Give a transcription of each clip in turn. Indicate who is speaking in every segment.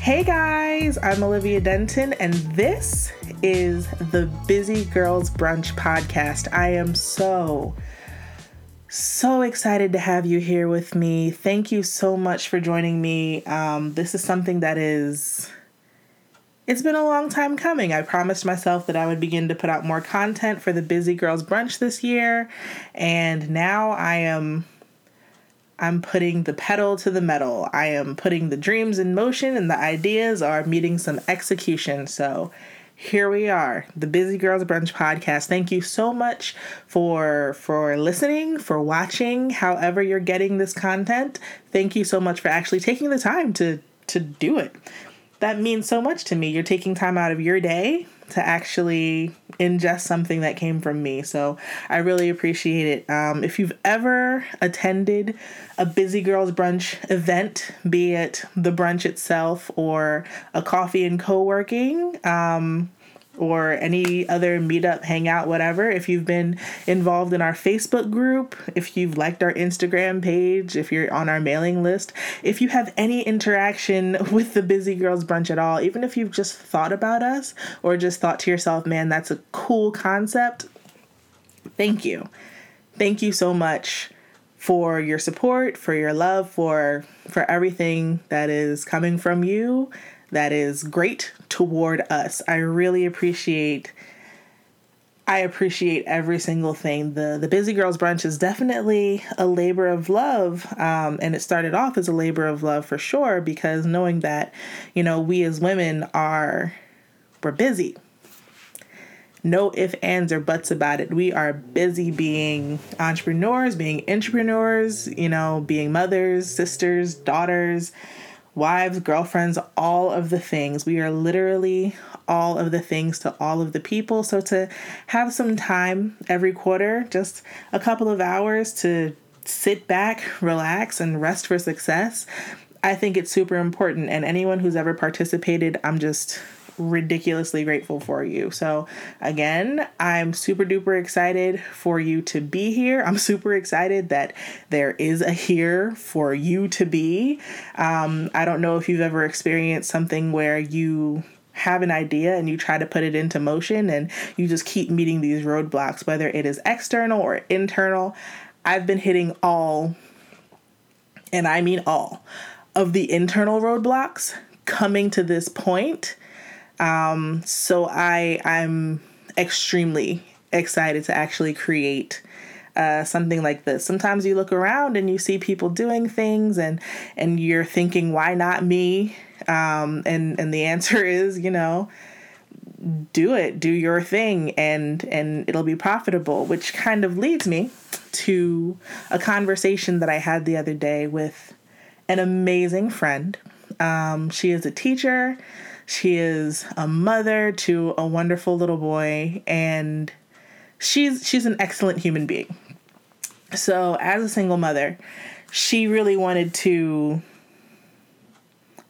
Speaker 1: Hey guys, I'm Olivia Denton, and this is the Busy Girls Brunch podcast. I am so, so excited to have you here with me. Thank you so much for joining me. Um, this is something that is. It's been a long time coming. I promised myself that I would begin to put out more content for the Busy Girls Brunch this year, and now I am I'm putting the pedal to the metal. I am putting the dreams in motion and the ideas are meeting some execution. So here we are, the Busy Girls Brunch podcast. Thank you so much for for listening, for watching, however you're getting this content. Thank you so much for actually taking the time to to do it. That means so much to me. You're taking time out of your day to actually ingest something that came from me. So I really appreciate it. Um, if you've ever attended a Busy Girls Brunch event, be it the brunch itself or a coffee and co working, um, or any other meetup, hangout, whatever. If you've been involved in our Facebook group, if you've liked our Instagram page, if you're on our mailing list, if you have any interaction with the Busy Girls Brunch at all, even if you've just thought about us or just thought to yourself, man, that's a cool concept, thank you. Thank you so much for your support, for your love, for for everything that is coming from you that is great toward us. I really appreciate I appreciate every single thing. The the Busy Girls Brunch is definitely a labor of love. Um, and it started off as a labor of love for sure, because knowing that, you know, we as women are we're busy. No ifs, ands, or buts about it. We are busy being entrepreneurs, being entrepreneurs, you know, being mothers, sisters, daughters, wives, girlfriends, all of the things. We are literally all of the things to all of the people. So to have some time every quarter, just a couple of hours to sit back, relax, and rest for success, I think it's super important. And anyone who's ever participated, I'm just ridiculously grateful for you. So, again, I'm super duper excited for you to be here. I'm super excited that there is a here for you to be. Um, I don't know if you've ever experienced something where you have an idea and you try to put it into motion and you just keep meeting these roadblocks, whether it is external or internal. I've been hitting all, and I mean all, of the internal roadblocks coming to this point um, so I I'm extremely excited to actually create uh, something like this. Sometimes you look around and you see people doing things, and and you're thinking, why not me? Um, and and the answer is, you know, do it, do your thing, and and it'll be profitable. Which kind of leads me to a conversation that I had the other day with an amazing friend. Um, she is a teacher. She is a mother to a wonderful little boy and she's she's an excellent human being. So, as a single mother, she really wanted to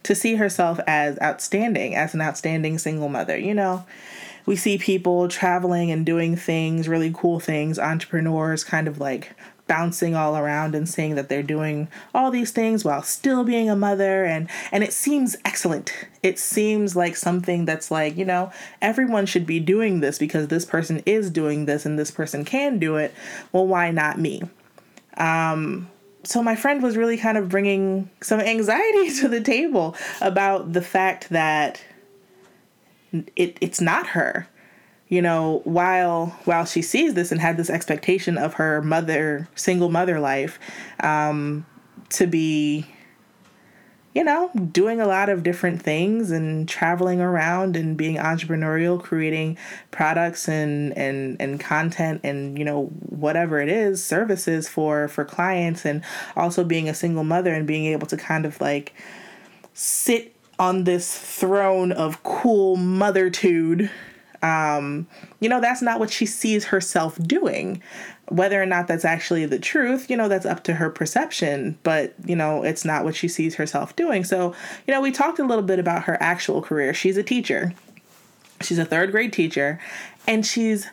Speaker 1: to see herself as outstanding, as an outstanding single mother, you know. We see people traveling and doing things, really cool things, entrepreneurs kind of like bouncing all around and saying that they're doing all these things while still being a mother and and it seems excellent. It seems like something that's like you know everyone should be doing this because this person is doing this and this person can do it. Well why not me? Um so my friend was really kind of bringing some anxiety to the table about the fact that it, it's not her you know, while while she sees this and had this expectation of her mother, single mother life, um, to be, you know, doing a lot of different things and traveling around and being entrepreneurial, creating products and and and content and you know whatever it is, services for for clients, and also being a single mother and being able to kind of like sit on this throne of cool mothertude um, you know, that's not what she sees herself doing. Whether or not that's actually the truth, you know, that's up to her perception, but, you know, it's not what she sees herself doing. So, you know, we talked a little bit about her actual career. She's a teacher, she's a third grade teacher, and she's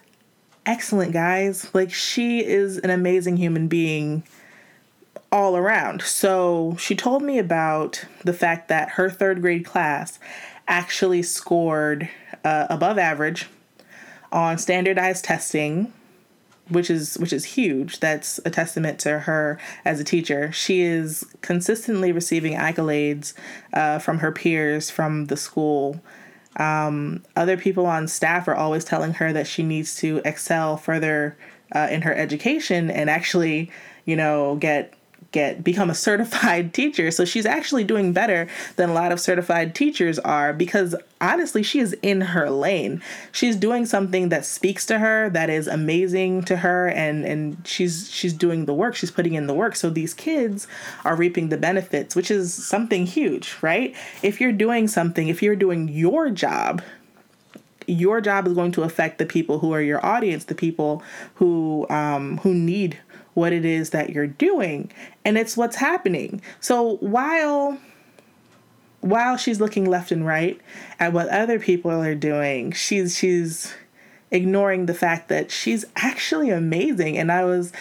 Speaker 1: excellent, guys. Like, she is an amazing human being all around. So, she told me about the fact that her third grade class actually scored uh, above average on standardized testing which is which is huge. That's a testament to her as a teacher. She is consistently receiving accolades uh, from her peers from the school. Um, other people on staff are always telling her that she needs to excel further uh, in her education and actually, you know, get get become a certified teacher. So she's actually doing better than a lot of certified teachers are because honestly, she is in her lane. She's doing something that speaks to her, that is amazing to her and and she's she's doing the work. She's putting in the work. So these kids are reaping the benefits, which is something huge, right? If you're doing something, if you're doing your job, your job is going to affect the people who are your audience, the people who um, who need what it is that you're doing and it's what's happening. So while while she's looking left and right at what other people are doing she's she's ignoring the fact that she's actually amazing. And i was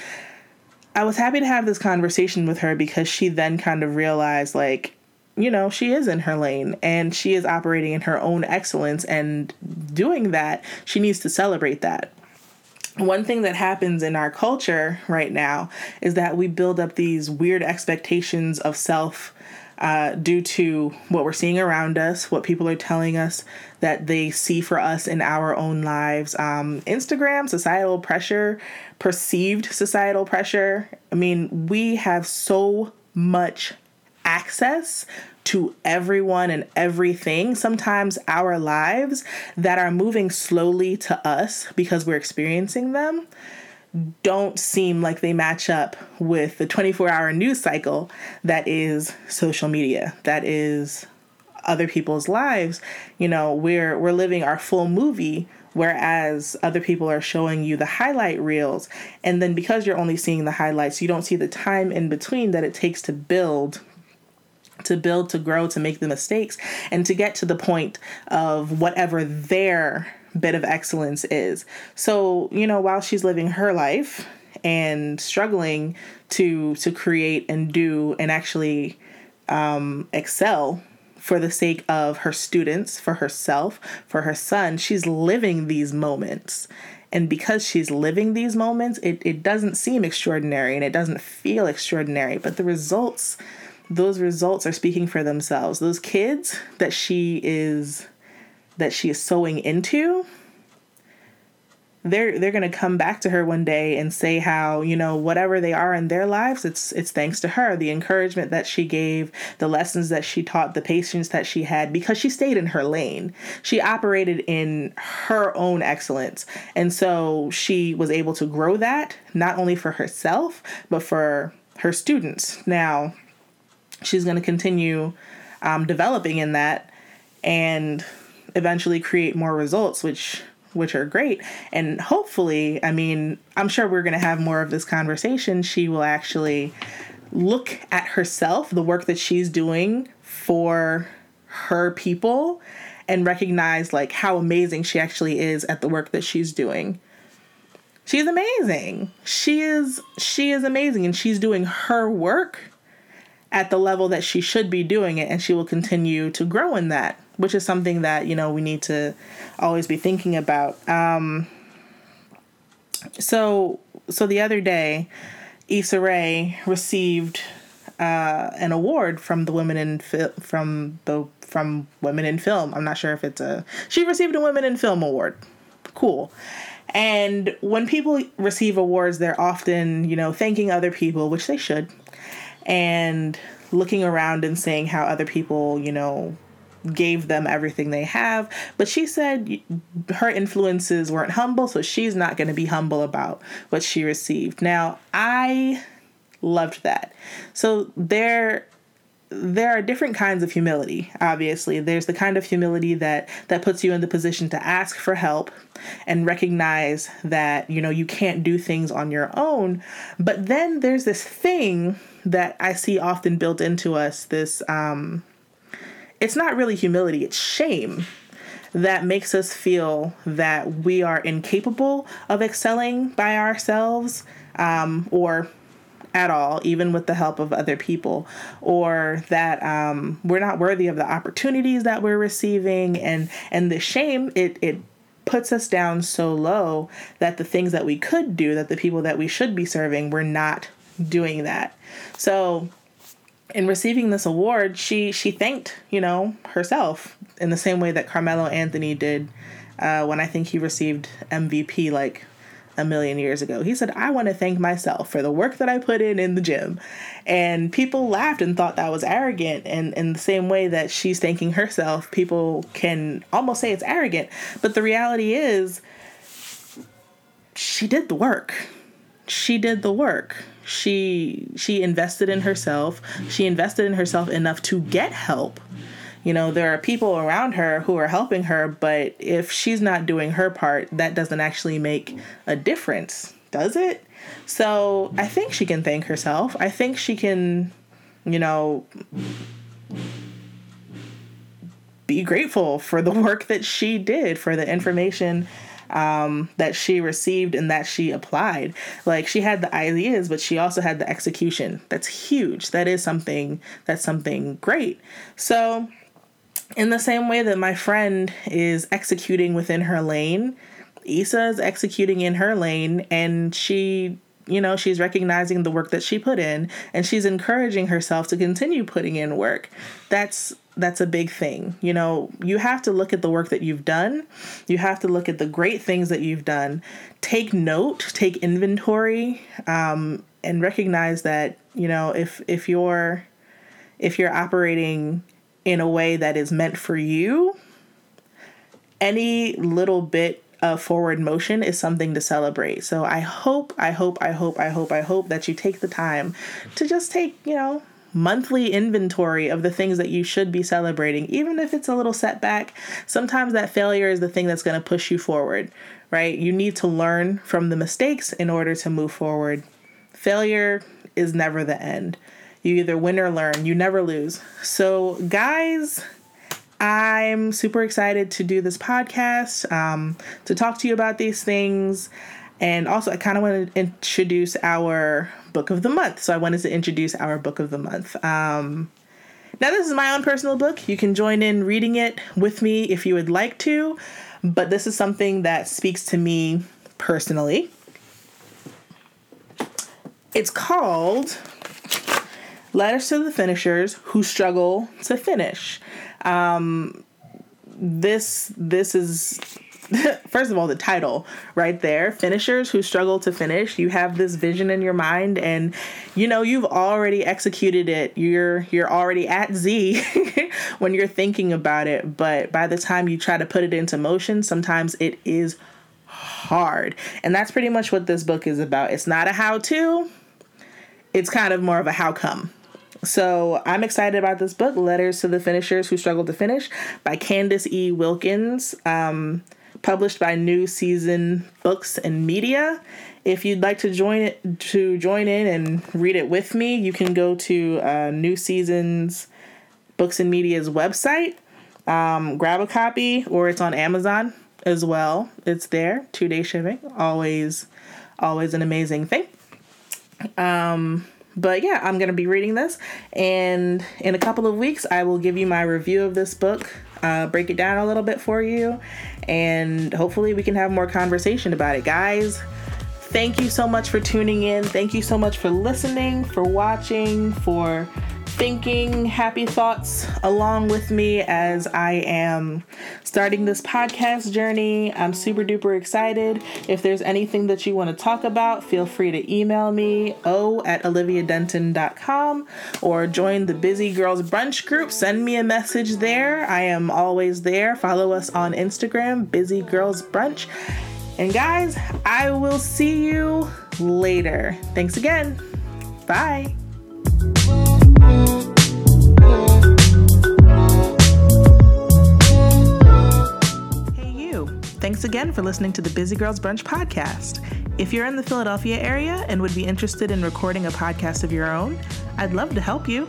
Speaker 1: i was happy to have this conversation with her because she then kind of realized like you know, she is in her lane and she is operating in her own excellence and doing that, she needs to celebrate that one thing that happens in our culture right now is that we build up these weird expectations of self uh, due to what we're seeing around us, what people are telling us that they see for us in our own lives. Um, Instagram, societal pressure, perceived societal pressure. I mean, we have so much access to everyone and everything, sometimes our lives that are moving slowly to us because we're experiencing them don't seem like they match up with the 24 hour news cycle that is social media, that is other people's lives. You know, we're we're living our full movie whereas other people are showing you the highlight reels and then because you're only seeing the highlights you don't see the time in between that it takes to build to build, to grow, to make the mistakes, and to get to the point of whatever their bit of excellence is. So, you know, while she's living her life and struggling to to create and do and actually um, excel for the sake of her students, for herself, for her son, she's living these moments. And because she's living these moments, it, it doesn't seem extraordinary and it doesn't feel extraordinary, but the results those results are speaking for themselves. Those kids that she is that she is sowing into, they're they're gonna come back to her one day and say how you know whatever they are in their lives, it's it's thanks to her, the encouragement that she gave, the lessons that she taught, the patience that she had, because she stayed in her lane. She operated in her own excellence, and so she was able to grow that not only for herself but for her students. Now she's going to continue um, developing in that and eventually create more results which which are great. And hopefully i mean i'm sure we're going to have more of this conversation. She will actually look at herself the work that she's doing for her people and recognize like how amazing she actually is at the work that she's doing. She's amazing. She is she is amazing and she's doing her work at the level that she should be doing it and she will continue to grow in that which is something that you know we need to always be thinking about. Um, so so the other day Issa Rae received uh, an award from the women in fi- from the from women in film. I'm not sure if it's a she received a women in film award. Cool. And when people receive awards they're often you know thanking other people which they should and looking around and saying how other people, you know, gave them everything they have. But she said her influences weren't humble, so she's not going to be humble about what she received. Now, I loved that. So there there are different kinds of humility obviously there's the kind of humility that that puts you in the position to ask for help and recognize that you know you can't do things on your own but then there's this thing that i see often built into us this um it's not really humility it's shame that makes us feel that we are incapable of excelling by ourselves um, or at all, even with the help of other people, or that um, we're not worthy of the opportunities that we're receiving, and and the shame it it puts us down so low that the things that we could do, that the people that we should be serving, we're not doing that. So in receiving this award, she she thanked you know herself in the same way that Carmelo Anthony did uh, when I think he received MVP like a million years ago. He said, I want to thank myself for the work that I put in in the gym. And people laughed and thought that was arrogant. And in the same way that she's thanking herself, people can almost say it's arrogant. But the reality is, she did the work. She did the work. She she invested in herself. She invested in herself enough to get help you know, there are people around her who are helping her, but if she's not doing her part, that doesn't actually make a difference, does it? So I think she can thank herself. I think she can, you know, be grateful for the work that she did, for the information um, that she received and that she applied. Like she had the ideas, but she also had the execution. That's huge. That is something. That's something great. So in the same way that my friend is executing within her lane, Issa is executing in her lane and she you know she's recognizing the work that she put in and she's encouraging herself to continue putting in work that's that's a big thing. You know you have to look at the work that you've done. You have to look at the great things that you've done. Take note take inventory um, and recognize that you know if if you're if you're operating in a way that is meant for you, any little bit of forward motion is something to celebrate. So I hope, I hope, I hope, I hope, I hope that you take the time to just take, you know, monthly inventory of the things that you should be celebrating, even if it's a little setback. Sometimes that failure is the thing that's going to push you forward, right? You need to learn from the mistakes in order to move forward. Failure is never the end. You either win or learn, you never lose. So, guys, I'm super excited to do this podcast, um, to talk to you about these things. And also, I kind of want to introduce our book of the month. So, I wanted to introduce our book of the month. Um, now, this is my own personal book. You can join in reading it with me if you would like to, but this is something that speaks to me personally. It's called letters to the finishers who struggle to finish. Um, this this is first of all the title right there finishers who struggle to finish. You have this vision in your mind and you know you've already executed it. You're you're already at z when you're thinking about it but by the time you try to put it into motion sometimes it is hard. And that's pretty much what this book is about. It's not a how to it's kind of more of a how come so I'm excited about this book, Letters to the Finishers Who Struggle to Finish by Candace E. Wilkins, um, published by New Season Books and Media. If you'd like to join it to join in and read it with me, you can go to uh, New Seasons Books and Media's website, um, grab a copy, or it's on Amazon as well. It's there, two day shipping. Always, always an amazing thing. Um, but yeah, I'm to be reading this. And in a couple of weeks, I will give you my review of this book, uh, break it down a little bit for you. And hopefully, we can have more conversation about it. Guys, thank you so much for tuning in. Thank you so much for listening, for watching, for thinking happy thoughts along with me as I am starting this podcast journey. I'm super duper excited. If there's anything that you want to talk about, feel free to email me, o at oliviadenton.com, or join the Busy Girls Brunch group. Send me a message there. I am always there. Follow us on Instagram, Busy Girls Brunch. And guys, I will see you later. Thanks again. Bye. Thanks again for listening to the Busy Girls Brunch podcast. If you're in the Philadelphia area and would be interested in recording a podcast of your own, I'd love to help you.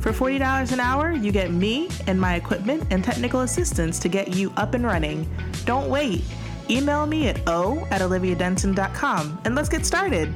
Speaker 1: For $40 an hour, you get me and my equipment and technical assistance to get you up and running. Don't wait. Email me at o at oliviadenton.com and let's get started.